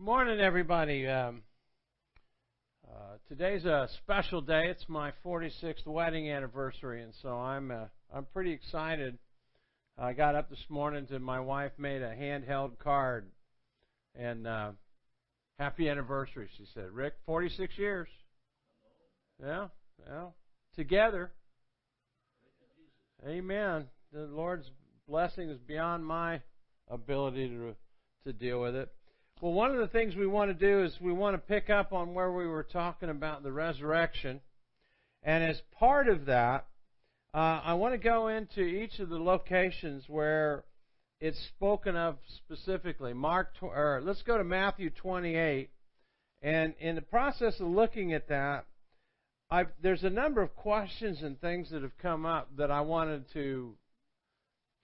Morning, everybody. Um, uh, today's a special day. It's my 46th wedding anniversary, and so I'm uh, I'm pretty excited. I got up this morning and my wife made a handheld card, and uh, happy anniversary. She said, "Rick, 46 years." Yeah, yeah, together. Amen. The Lord's blessing is beyond my ability to to deal with it. Well, one of the things we want to do is we want to pick up on where we were talking about the resurrection, and as part of that, uh, I want to go into each of the locations where it's spoken of specifically. Mark, or let's go to Matthew 28, and in the process of looking at that, I've, there's a number of questions and things that have come up that I wanted to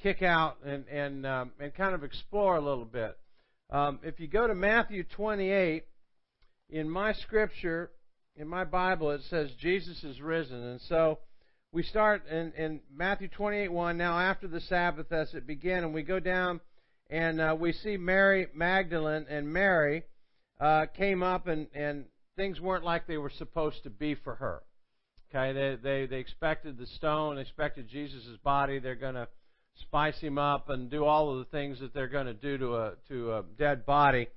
kick out and and um, and kind of explore a little bit. Um, if you go to Matthew 28, in my scripture, in my Bible, it says Jesus is risen, and so we start in, in Matthew 28 1. Now after the Sabbath, as it began, and we go down and uh, we see Mary Magdalene and Mary uh, came up and and things weren't like they were supposed to be for her. Okay, they they they expected the stone, they expected Jesus' body. They're to spice him up and do all of the things that they're going to do to a to a dead body,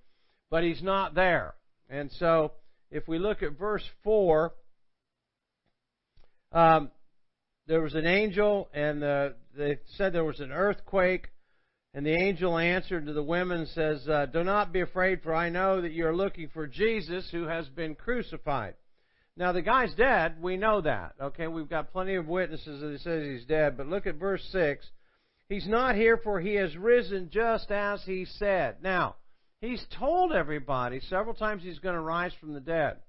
but he's not there. And so, if we look at verse four, um, there was an angel, and the, they said there was an earthquake. And the angel answered to the women, says, uh, Do not be afraid, for I know that you are looking for Jesus who has been crucified. Now, the guy's dead. We know that. Okay, we've got plenty of witnesses that he says he's dead. But look at verse 6. He's not here, for he has risen just as he said. Now, he's told everybody several times he's going to rise from the dead.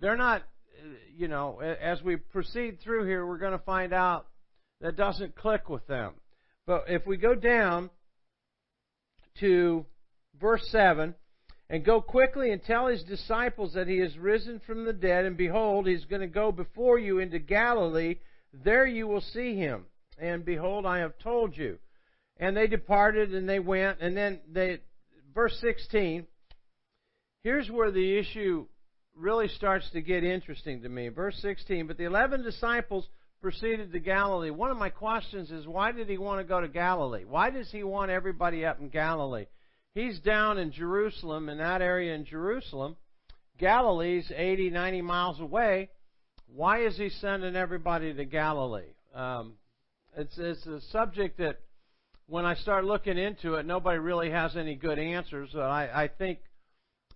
They're not, you know, as we proceed through here, we're going to find out that doesn't click with them. But if we go down, to verse 7 and go quickly and tell his disciples that he is risen from the dead, and behold, he's going to go before you into Galilee. There you will see him. And behold, I have told you. And they departed and they went, and then they, verse 16, here's where the issue really starts to get interesting to me. Verse 16, but the eleven disciples proceeded to Galilee. One of my questions is why did he want to go to Galilee? Why does he want everybody up in Galilee? He's down in Jerusalem, in that area in Jerusalem. Galilee's 80, 90 miles away. Why is he sending everybody to Galilee? Um, it's, it's a subject that when I start looking into it, nobody really has any good answers. I, I think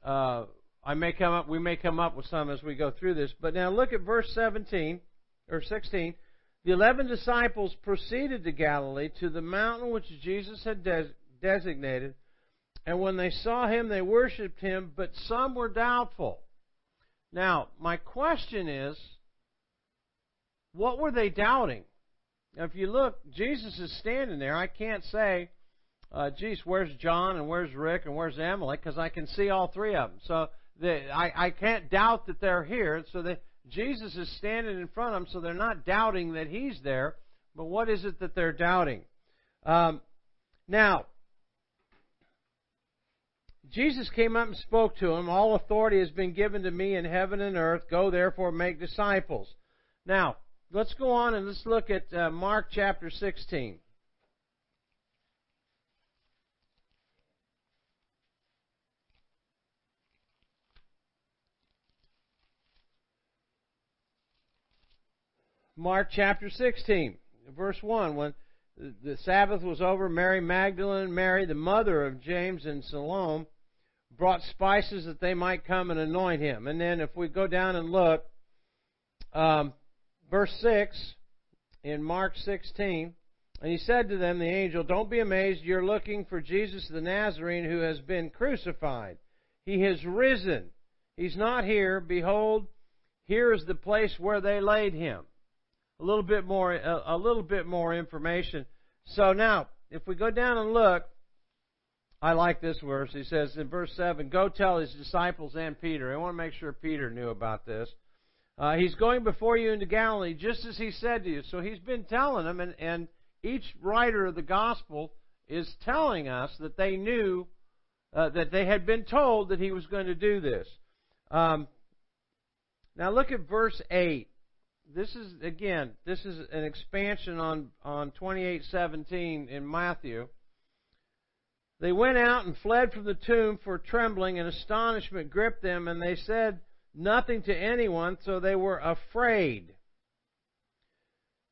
uh, I may come up, we may come up with some as we go through this. But now look at verse 17 or 16, the eleven disciples proceeded to Galilee to the mountain which Jesus had des- designated. And when they saw him, they worshipped him, but some were doubtful. Now, my question is, what were they doubting? Now, if you look, Jesus is standing there. I can't say, uh, geez, where's John and where's Rick and where's Emily? Because I can see all three of them. So I, I can't doubt that they're here. So Jesus is standing in front of them, so they're not doubting that he's there. But what is it that they're doubting? Um, now, Jesus came up and spoke to him. All authority has been given to me in heaven and earth. Go therefore make disciples. Now, let's go on and let's look at uh, Mark chapter 16. Mark chapter 16, verse 1. When the Sabbath was over, Mary Magdalene, and Mary, the mother of James and Salome, brought spices that they might come and anoint him. And then if we go down and look, um, verse 6 in Mark 16, and he said to them, the angel, Don't be amazed, you're looking for Jesus the Nazarene who has been crucified. He has risen. He's not here. Behold, here is the place where they laid him a little bit more a, little bit more information. So now, if we go down and look, I like this verse. He says in verse 7, Go tell his disciples and Peter. I want to make sure Peter knew about this. Uh, he's going before you into Galilee, just as he said to you. So he's been telling them, and, and each writer of the gospel is telling us that they knew uh, that they had been told that he was going to do this. Um, now look at verse eight. This is again, this is an expansion on on twenty eight seventeen in Matthew. They went out and fled from the tomb, for trembling and astonishment gripped them, and they said nothing to anyone, so they were afraid.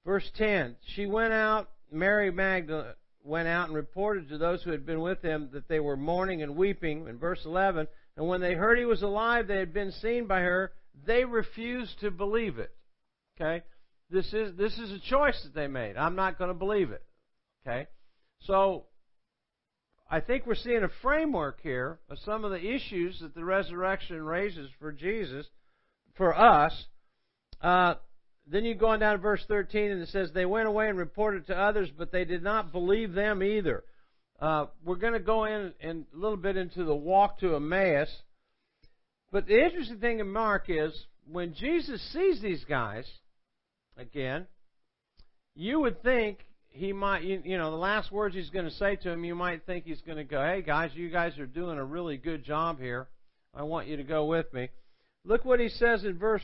Verse 10 She went out, Mary Magdalene went out and reported to those who had been with him that they were mourning and weeping. In verse 11, and when they heard he was alive, they had been seen by her, they refused to believe it. Okay? This is, this is a choice that they made. I'm not going to believe it. Okay? So, I think we're seeing a framework here of some of the issues that the resurrection raises for Jesus, for us. Uh, then you go on down to verse 13 and it says, They went away and reported to others, but they did not believe them either. Uh, we're going to go in, in a little bit into the walk to Emmaus. But the interesting thing in Mark is when Jesus sees these guys, again, you would think he might, you, you know, the last words he's going to say to him, you might think he's going to go, hey guys, you guys are doing a really good job here. I want you to go with me. Look what he says in verse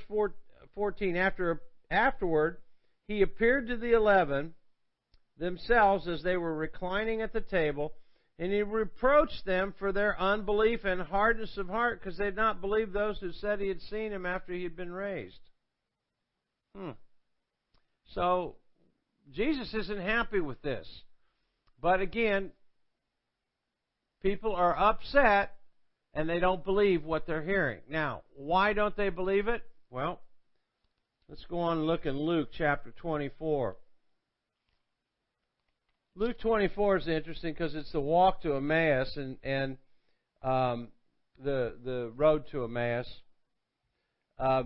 14. After Afterward, he appeared to the eleven themselves as they were reclining at the table, and he reproached them for their unbelief and hardness of heart because they had not believed those who said he had seen him after he had been raised. Hmm. So, Jesus isn't happy with this. But again, people are upset and they don't believe what they're hearing. Now, why don't they believe it? Well, Let's go on and look in Luke chapter 24. Luke 24 is interesting because it's the walk to Emmaus and, and um, the, the road to Emmaus. Uh,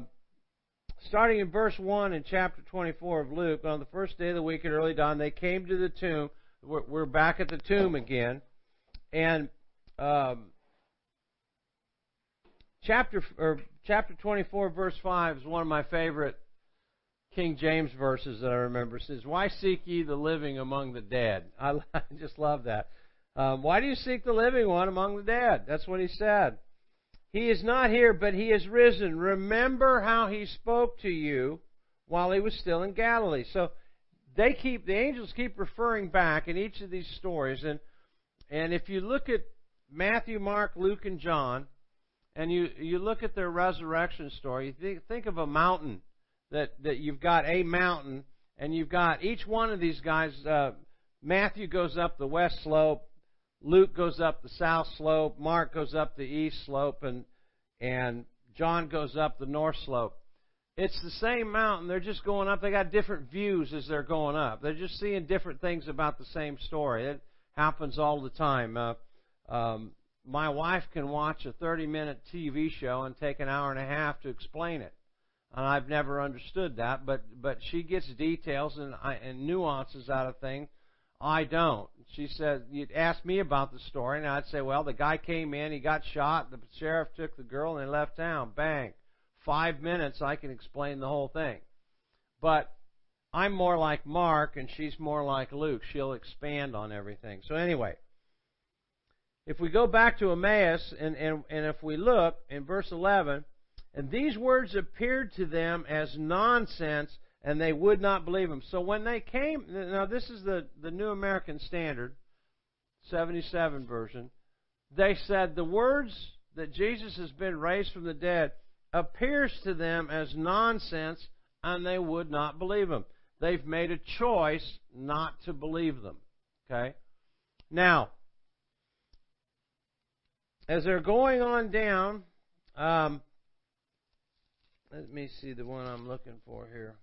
starting in verse 1 in chapter 24 of Luke, on the first day of the week at early dawn, they came to the tomb. We're, back at the tomb again. And um, chapter, or chapter 24, verse 5 is one of my favorite King James verses that I remember it says, "Why seek ye the living among the dead?" I, I just love that. Um, Why do you seek the living one among the dead? That's what he said. He is not here, but he is risen. Remember how he spoke to you while he was still in Galilee. So they keep the angels keep referring back in each of these stories, and and if you look at Matthew, Mark, Luke, and John, and you you look at their resurrection story, you think, think of a mountain that, that you've got a mountain, and you've got each one of these guys. Uh, Matthew goes up the west slope, Luke goes up the south slope, Mark goes up the east slope, and and John goes up the north slope. It's the same mountain. They're just going up. They got different views as they're going up. They're just seeing different things about the same story. It happens all the time. Uh, um, my wife can watch a 30 minute TV show and take an hour and a half to explain it. And I've never understood that, but but she gets details and and nuances out of things. I don't. She said, you'd ask me about the story, and I'd say, well, the guy came in, he got shot, the sheriff took the girl, and they left town. Bang. Five minutes, I can explain the whole thing. But I'm more like Mark, and she's more like Luke. She'll expand on everything. So anyway, if we go back to Emmaus, and, and, and if we look in verse 11, and these words appeared to them as nonsense, and they would not believe them. So when they came, now this is the, the New American Standard, 77 version, they said the words that Jesus has been raised from the dead appears to them as nonsense, and they would not believe them. They've made a choice not to believe them. Okay? Now, as they're going on down, um, let me see the one I'm looking for here.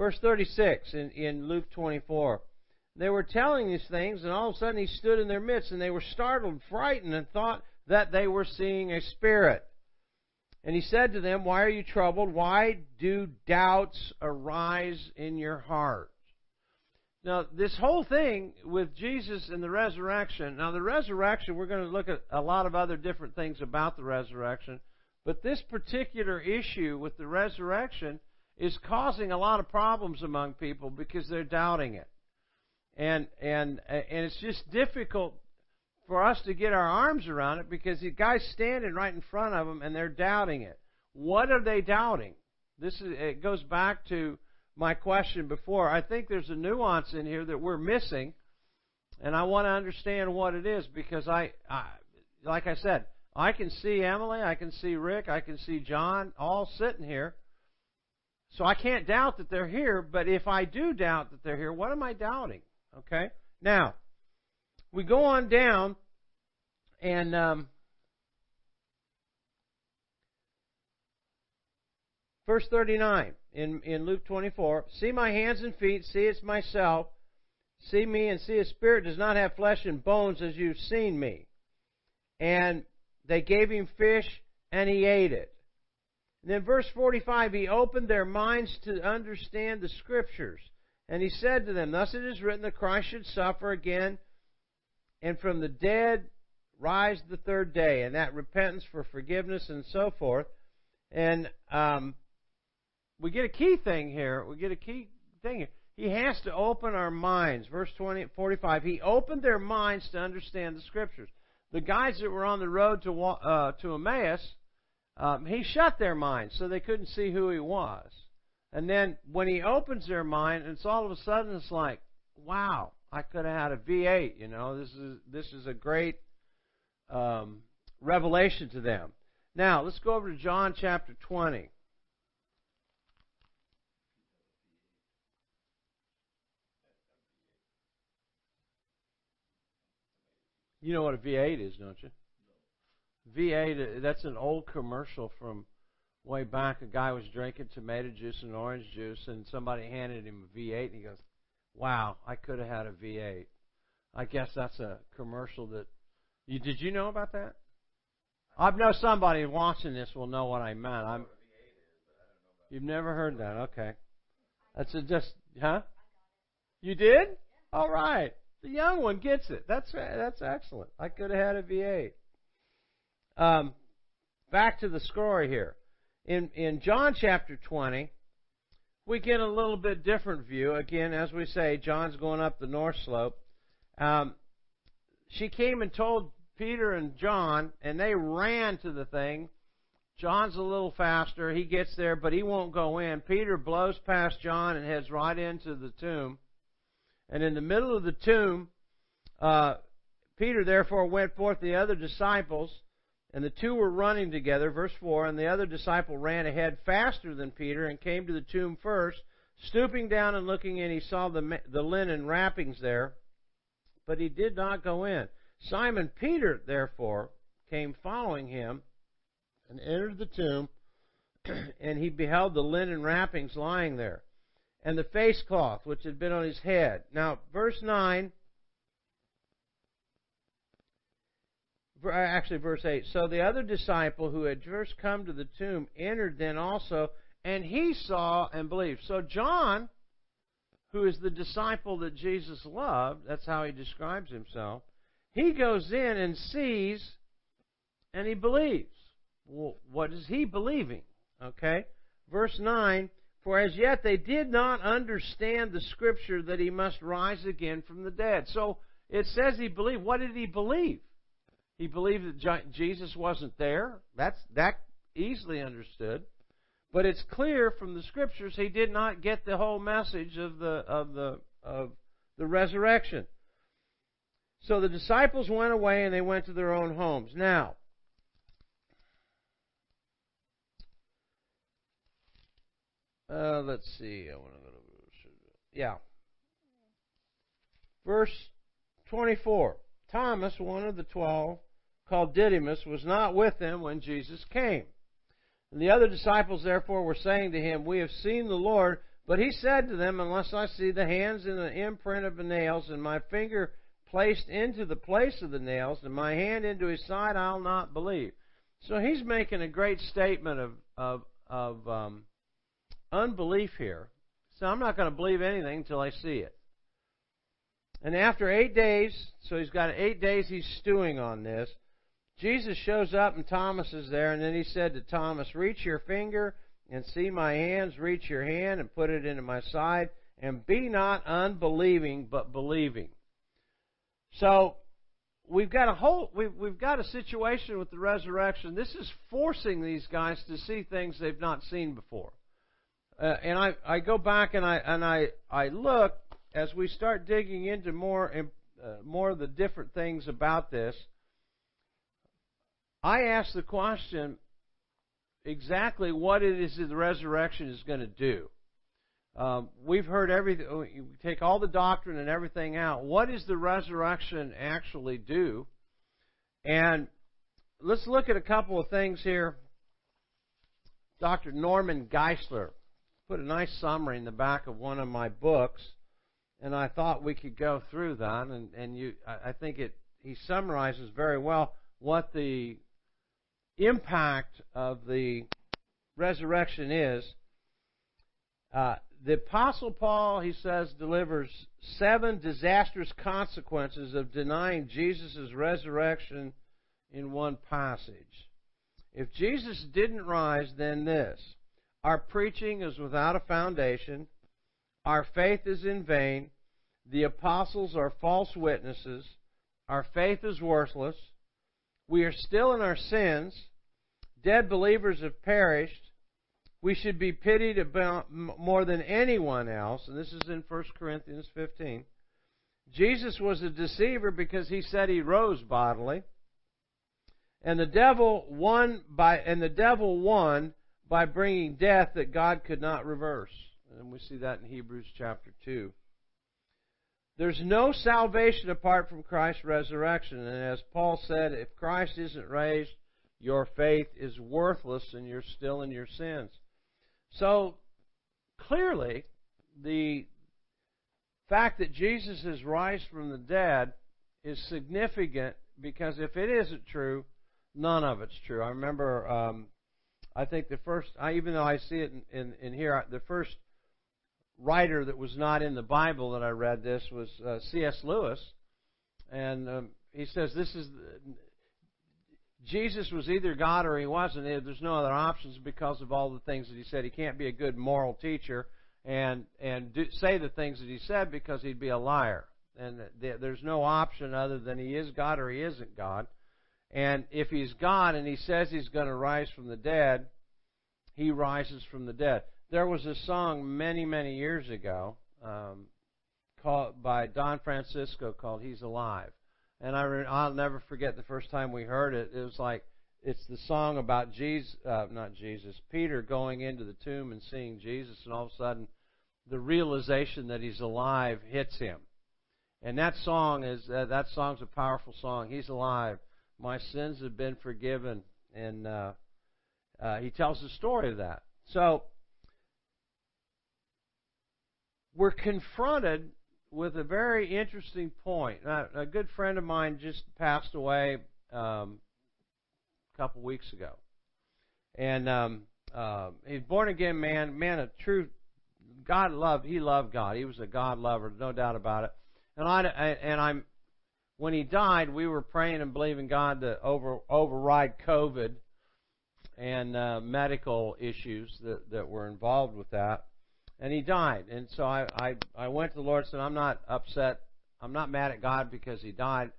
Verse 36 in, in Luke 24. They were telling these things, and all of a sudden he stood in their midst, and they were startled, frightened, and thought that they were seeing a spirit. And he said to them, Why are you troubled? Why do doubts arise in your heart? Now, this whole thing with Jesus and the resurrection, now the resurrection, we're going to look at a lot of other different things about the resurrection. But this particular issue with the resurrection is causing a lot of problems among people because they're doubting it. and and and it's just difficult for us to get our arms around it because the guy's standing right in front of them and they're doubting it. What are they doubting? This is it goes back to my question before. I think there's a nuance in here that we're missing, and I want to understand what it is because I, I like I said, I can see Emily, I can see Rick, I can see John all sitting here. So I can't doubt that they're here, but if I do doubt that they're here, what am I doubting? Okay? Now, we go on down, and um, verse 39 in, in Luke 24 See my hands and feet, see it's myself. See me and see a spirit does not have flesh and bones as you've seen me. And they gave him fish, and he ate it. And then verse 45, he opened their minds to understand the scriptures. And he said to them, Thus it is written that Christ should suffer again, and from the dead rise the third day, and that repentance for forgiveness and so forth. And um, we get a key thing here. We get a key thing here. He has to open our minds. Verse 20, 45. He opened their minds to understand the scriptures. The guys that were on the road to uh, to Emmaus, um, he shut their minds so they couldn't see who he was. And then when he opens their mind, it's all of a sudden it's like, wow, I could have had a V8. You know, this is this is a great um, revelation to them. Now let's go over to John chapter 20. You know what a V8 is, don't you? V8, that's an old commercial from way back. A guy was drinking tomato juice and orange juice, and somebody handed him a V8, and he goes, Wow, I could have had a V8. I guess that's a commercial that. You, did you know about that? I know somebody watching this will know what I meant. I'm. You've never heard that? Okay. That's a just, huh? You did? All right. The young one gets it. That's that's excellent. I could have had a V8. Um, back to the story here. In in John chapter 20, we get a little bit different view. Again, as we say, John's going up the north slope. Um, she came and told Peter and John, and they ran to the thing. John's a little faster. He gets there, but he won't go in. Peter blows past John and heads right into the tomb. And in the middle of the tomb, uh, Peter therefore went forth the other disciples, and the two were running together. Verse 4 And the other disciple ran ahead faster than Peter and came to the tomb first. Stooping down and looking in, he saw the, the linen wrappings there, but he did not go in. Simon Peter, therefore, came following him and entered the tomb, and he beheld the linen wrappings lying there and the face cloth which had been on his head. Now, verse 9, Uh, actually, verse 8. So the other disciple who had first come to the tomb entered then also, and he saw and believed. So, John, who is the disciple that Jesus loved, that's how he describes himself, he goes in and sees and he believes. Well, what is he believing? Okay? Verse 9 for as yet they did not understand the scripture that he must rise again from the dead. So it says he believed. What did he believe? He believed that Jesus wasn't there. That's that easily understood. But it's clear from the scriptures he did not get the whole message of the of the of the resurrection. So the disciples went away and they went to their own homes. Now, Uh, let's see. I want to go to yeah. Verse 24. Thomas, one of the twelve, called Didymus, was not with them when Jesus came. And the other disciples therefore were saying to him, We have seen the Lord. But he said to them, Unless I see the hands and the imprint of the nails, and my finger placed into the place of the nails, and my hand into his side, I'll not believe. So he's making a great statement of of of um, unbelief here. So I'm not going to believe anything until I see it. And after eight days, so he's got eight days he's stewing on this. Jesus shows up and Thomas is there, and then he said to Thomas, Reach your finger and see my hands, reach your hand and put it into my side, And be not unbelieving, but believing. So, we've got a whole, we've, we've got a situation with the resurrection. This is forcing these guys to see things they've not seen before. Uh, and I, I go back and I, and I, I look as we start digging into more, uh, more of the different things about this. I ask the question exactly what it is that the resurrection is going to do. Um, we've heard everything. Oh, we take all the doctrine and everything out. What does the resurrection actually do? And let's look at a couple of things here. Dr. Norman Geisler put a nice summary in the back of one of my books, and I thought we could go through that. And, and you, I think it he summarizes very well what the impact of the resurrection is. Uh, the Apostle Paul, he says, delivers seven disastrous consequences of denying Jesus' resurrection in one passage. If Jesus didn't rise, then this. Our preaching is without a foundation, our faith is in vain, the apostles are false witnesses, our faith is worthless, we are still in our sins, dead believers have perished, we should be pitied about more than anyone else, and this is in 1 Corinthians 15. Jesus was a deceiver because he said he rose bodily. And the devil won by and the devil won by bringing death that God could not reverse. And we see that in Hebrews chapter 2. There's no salvation apart from Christ's resurrection. And as Paul said, if Christ isn't raised, your faith is worthless and you're still in your sins. So clearly, the fact that Jesus is risen from the dead is significant because if it isn't true, none of it's true. I remember, um, I think the first, I, even though I see it in, in, in, here, the first writer that was not in the Bible that I read this was uh, C.S. Lewis, and um, he says this is Jesus was either God or he wasn't. There's no other options because of all the things that he said. He can't be a good moral teacher and and do, say the things that he said because he'd be a liar. And there's no option other than he is God or he isn't God. And if he's God and he says he's going to rise from the dead, he rises from the dead. There was a song many many years ago um, called by Don Francisco called "He's Alive." And I re- I'll never forget the first time we heard it. It was like it's the song about Jesus, uh, not Jesus, Peter going into the tomb and seeing Jesus, and all of a sudden, the realization that he's alive hits him. And that song is uh, that song's a powerful song. He's alive. My sins have been forgiven, and uh, uh, he tells the story of that. So we're confronted with a very interesting point. A good friend of mine just passed away um, a couple weeks ago, and um, uh, he's born again man, man, a true God loved. He loved God. He was a God lover, no doubt about it. And I and I'm when he died, we were praying and believing God to over override COVID and uh, medical issues that that were involved with that and he died. And so I, I, I went to the Lord and said, I'm not upset. I'm not mad at God because he died.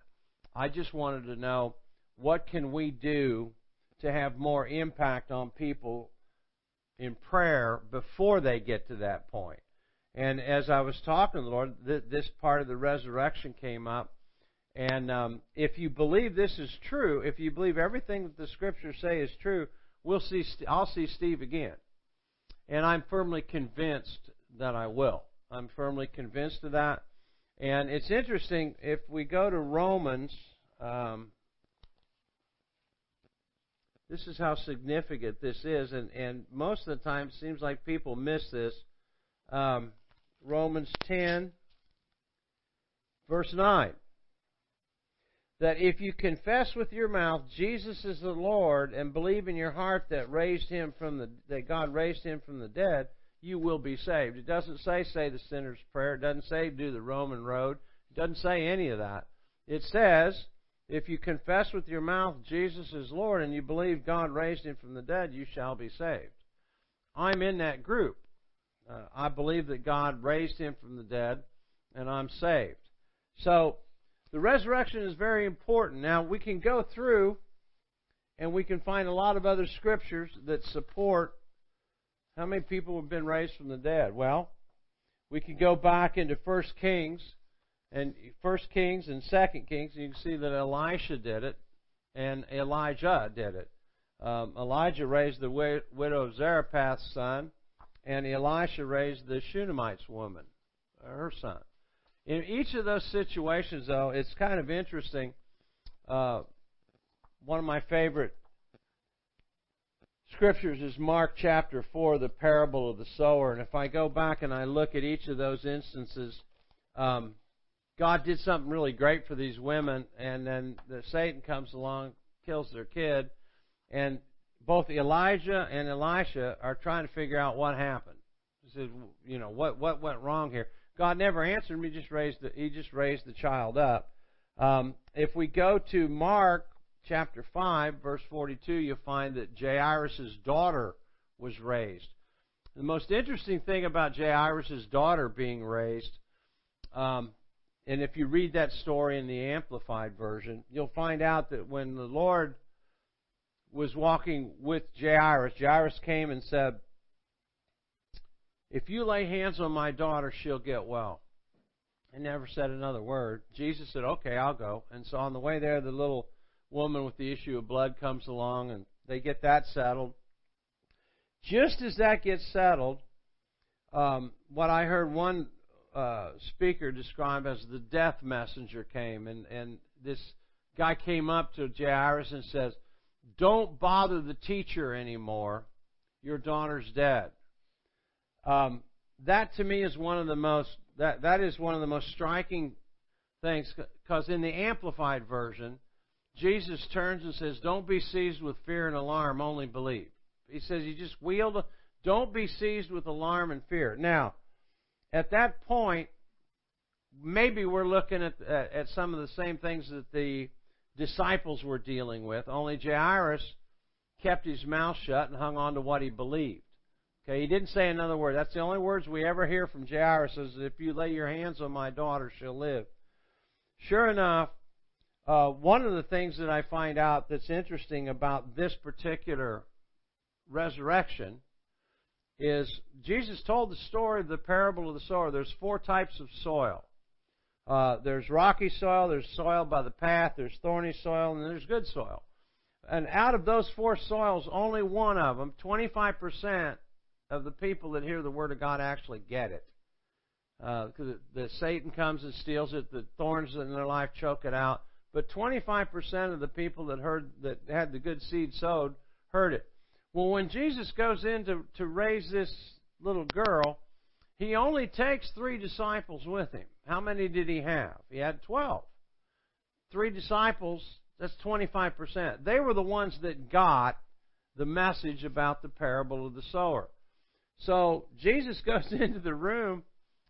I just wanted to know what can we do to have more impact on people in prayer before they get to that point. And as I was talking to the Lord, th- this part of the resurrection came up. And um, if you believe this is true, if you believe everything that the Scriptures say is true, we'll see. I'll see Steve again. And I'm firmly convinced that I will. I'm firmly convinced of that. And it's interesting, if we go to Romans, um, this is how significant this is. And, and most of the time, it seems like people miss this. Um, Romans 10, verse 9 that if you confess with your mouth Jesus is the Lord and believe in your heart that raised him from the that God raised him from the dead, you will be saved. It doesn't say say the sinner's prayer. It doesn't say do the Roman road. It doesn't say any of that. It says if you confess with your mouth Jesus is Lord and you believe God raised him from the dead, you shall be saved. I'm in that group. Uh, I believe that God raised him from the dead, and I'm saved. So, the resurrection is very important. Now, we can go through and we can find a lot of other scriptures that support how many people have been raised from the dead. Well, we can go back into First Kings and First Kings and Second Kings, and you can see that Elisha did it and Elijah did it. Um, Elijah raised the widow of Zarephath's son, and Elisha raised the Shunammite's woman, her son. In each of those situations, though, it's kind of interesting. Uh, one of my favorite scriptures is Mark chapter 4, the parable of the sower. And if I go back and I look at each of those instances, um, God did something really great for these women, and then the Satan comes along, kills their kid, and both Elijah and Elisha are trying to figure out what happened. He says, you know, what what went wrong here? God never answered him. He just raised the, he just raised the child up. Um, if we go to Mark chapter five, verse forty-two, you'll find that Jairus' daughter was raised. The most interesting thing about Jairus' daughter being raised, um, and if you read that story in the Amplified version, you'll find out that when the Lord was walking with Jairus, Jairus came and said, If you lay hands on my daughter, she'll get well. And never said another word. Jesus said, Okay, I'll go. And so on the way there, the little woman with the issue of blood comes along and they get that settled. Just as that gets settled, um, what I heard one uh, speaker describe as the death messenger came, and, and this guy came up to Jairus and says, don't bother the teacher anymore. Your daughter's dead. Um, that to me is one of the most that that is one of the most striking things because in the amplified version, Jesus turns and says, "Don't be seized with fear and alarm, only believe." He says, "You just wield. Don't be seized with alarm and fear." Now, at that point, maybe we're looking at at, at some of the same things that the disciples were dealing with. Only Jairus kept his mouth shut and hung on to what he believed. Okay, he didn't say another word. That's the only words we ever hear from Jairus is, if you lay your hands on my daughter, she'll live. Sure enough, uh, one of the things that I find out that's interesting about this particular resurrection is Jesus told the story of the parable of the sower. There's four types of soil. Uh, there's rocky soil, there's soil by the path, there's thorny soil, and there's good soil. And out of those four soils, only one of them, 25% of the people that hear the Word of God actually get it. Uh, the Satan comes and steals it, the thorns in their life choke it out. But 25% of the people that heard that had the good seed sowed heard it. Well, when Jesus goes in to, to raise this little girl, he only takes three disciples with him. How many did he have? He had 12. Three disciples, that's 25%. They were the ones that got the message about the parable of the sower. So Jesus goes into the room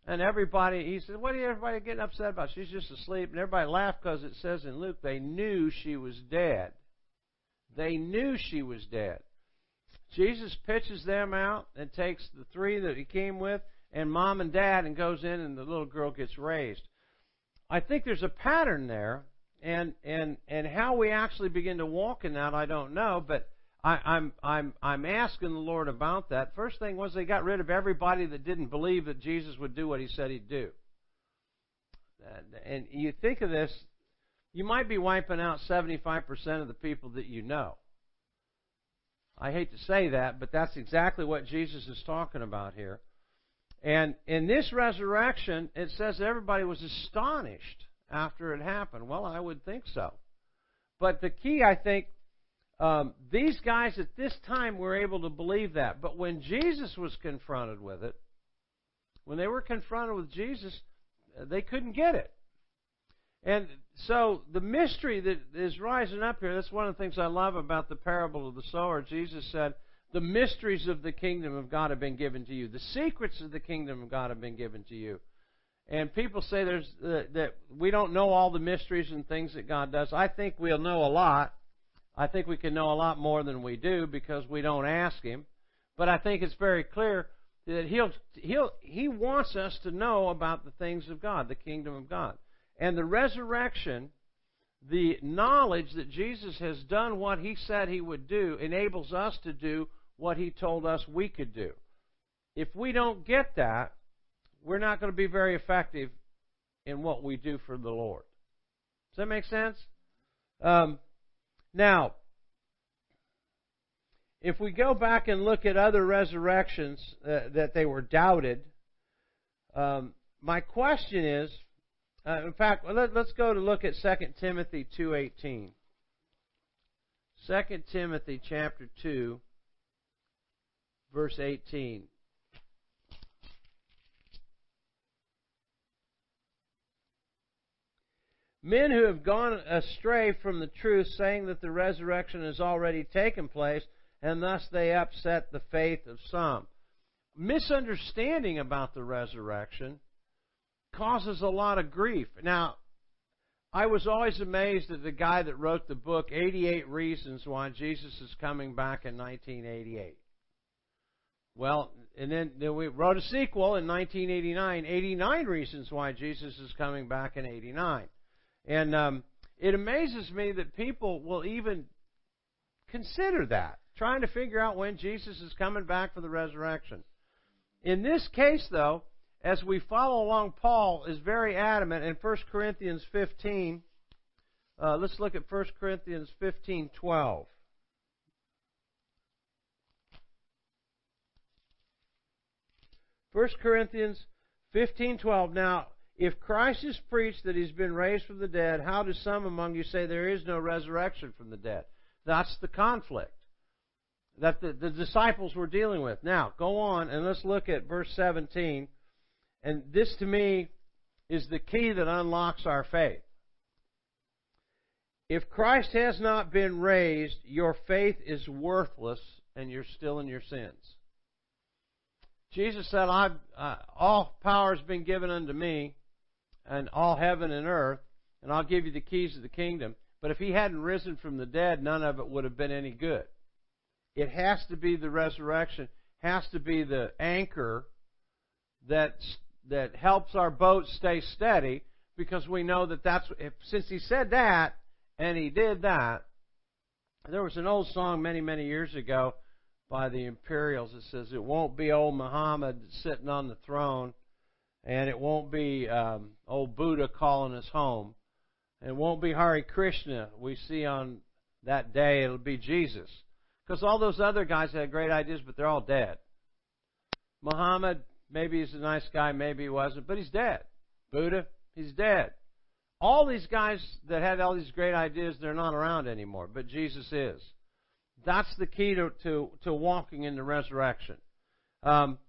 and everybody, he said, What are you everybody getting upset about? She's just asleep. And everybody laughed because it says in Luke, they knew she was dead. They knew she was dead. Jesus pitches them out and takes the three that he came with and mom and dad and goes in and the little girl gets raised. I think there's a pattern there, and and and how we actually begin to walk in that I don't know, but I, I'm I'm I'm asking the Lord about that. First thing was they got rid of everybody that didn't believe that Jesus would do what he said he'd do. And you think of this, you might be wiping out 75% of the people that you know. I hate to say that, but that's exactly what Jesus is talking about here. And in this resurrection, it says everybody was astonished after it happened. Well, I would think so. But the key, I think, um, these guys at this time were able to believe that. But when Jesus was confronted with it, when they were confronted with Jesus, uh, they couldn't get it. And so the mystery that is rising up here, that's one of the things I love about the parable of the sower. Jesus said, the mysteries of the kingdom of God have been given to you. The secrets of the kingdom of God have been given to you. And people say there's uh, that we don't know all the mysteries and things that God does. I think we'll know a lot. I think we can know a lot more than we do because we don't ask Him. But I think it's very clear that he'll he'll he wants us to know about the things of God, the kingdom of God. And the resurrection, the knowledge that Jesus has done what he said he would do enables us to do what he told us we could do. If we don't get that, we're not going to be very effective in what we do for the Lord. Does that make sense? Um, now, if we go back and look at other resurrections uh, that they were doubted, um, my question is, uh, in fact, let, us go to look at 2 Timothy 2.18. 2 Timothy chapter 2, verse 18. Men who have gone astray from the truth, saying that the resurrection has already taken place, and thus they upset the faith of some. Misunderstanding about the resurrection causes a lot of grief. Now, I was always amazed at the guy that wrote the book 88 Reasons Why Jesus is Coming Back in 1988. Well, and then, then we wrote a sequel in 1989, 89 Reasons Why Jesus is Coming Back in 89. And um, it amazes me that people will even consider that, trying to figure out when Jesus is coming back for the resurrection. In this case, though, as we follow along, Paul is very adamant in 1 Corinthians 15. Uh, let's look at 1 Corinthians 15 12. First Corinthians 15:12. Now, if Christ is preached that he's been raised from the dead, how do some among you say there is no resurrection from the dead? That's the conflict that the, the disciples were dealing with. Now, go on and let's look at verse 17. And this to me is the key that unlocks our faith. If Christ has not been raised, your faith is worthless and you're still in your sins. Jesus said, uh, All power has been given unto me and all heaven and earth, and I'll give you the keys of the kingdom. But if he hadn't risen from the dead, none of it would have been any good. It has to be the resurrection, has to be the anchor that that helps our boat stay steady because we know that that's if, since he said that and he did that. There was an old song many many years ago by the Imperials that says it won't be old Muhammad sitting on the throne and it won't be um, old Buddha calling us home. It won't be Hare Krishna we see on that day. It'll be Jesus. Because all those other guys had great ideas, but they're all dead. Muhammad, maybe he's a nice guy, maybe he wasn't, but he's dead. Buddha, he's dead. All these guys that had all these great ideas, they're not around anymore, but Jesus is. That's the key to, to, to walking in the resurrection. Um,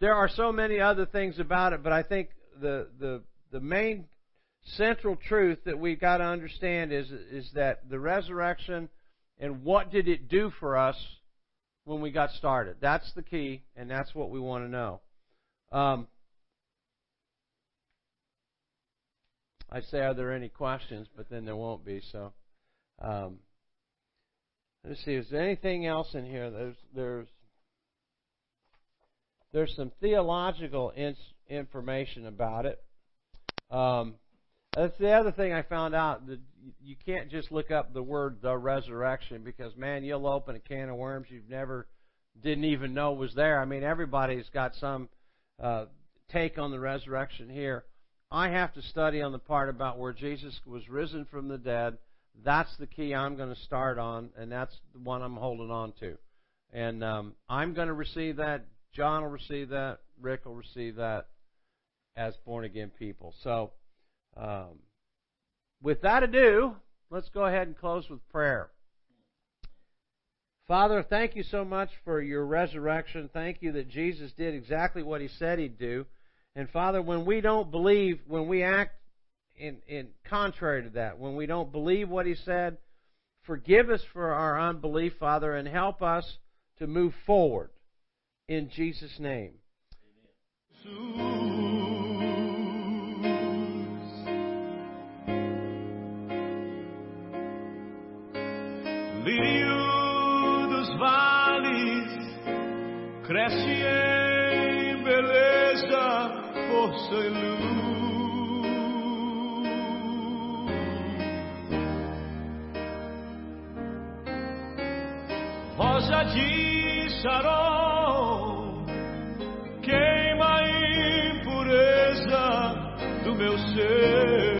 there are so many other things about it, but I think the the the main central truth that we've got to understand is is that the resurrection and what did it do for us when we got started. That's the key, and that's what we want to know. Um, I'd say, are there any questions? But then there won't be. So, um, let's see. Is there anything else in here? There's there's there's some theological in, information about it. Um, that's the other thing I found out that you can't just look up the word the resurrection because man, you'll open a can of worms you've never didn't even know was there. I mean, everybody's got some uh, take on the resurrection here. I have to study on the part about where Jesus was risen from the dead. That's the key I'm going to start on, and that's the one I'm holding on to. And um, I'm going to receive that John will receive that. Rick will receive that as born again people. So, um, with that ado, let's go ahead and close with prayer. Father, thank you so much for your resurrection. Thank you that Jesus did exactly what he said he'd do. And Father, when we don't believe, when we act in, in contrary to that, when we don't believe what he said, forgive us for our unbelief, Father, and help us to move forward in Jesus' name. Lírio dos vales cresce em soy luz. Rosa de Sharon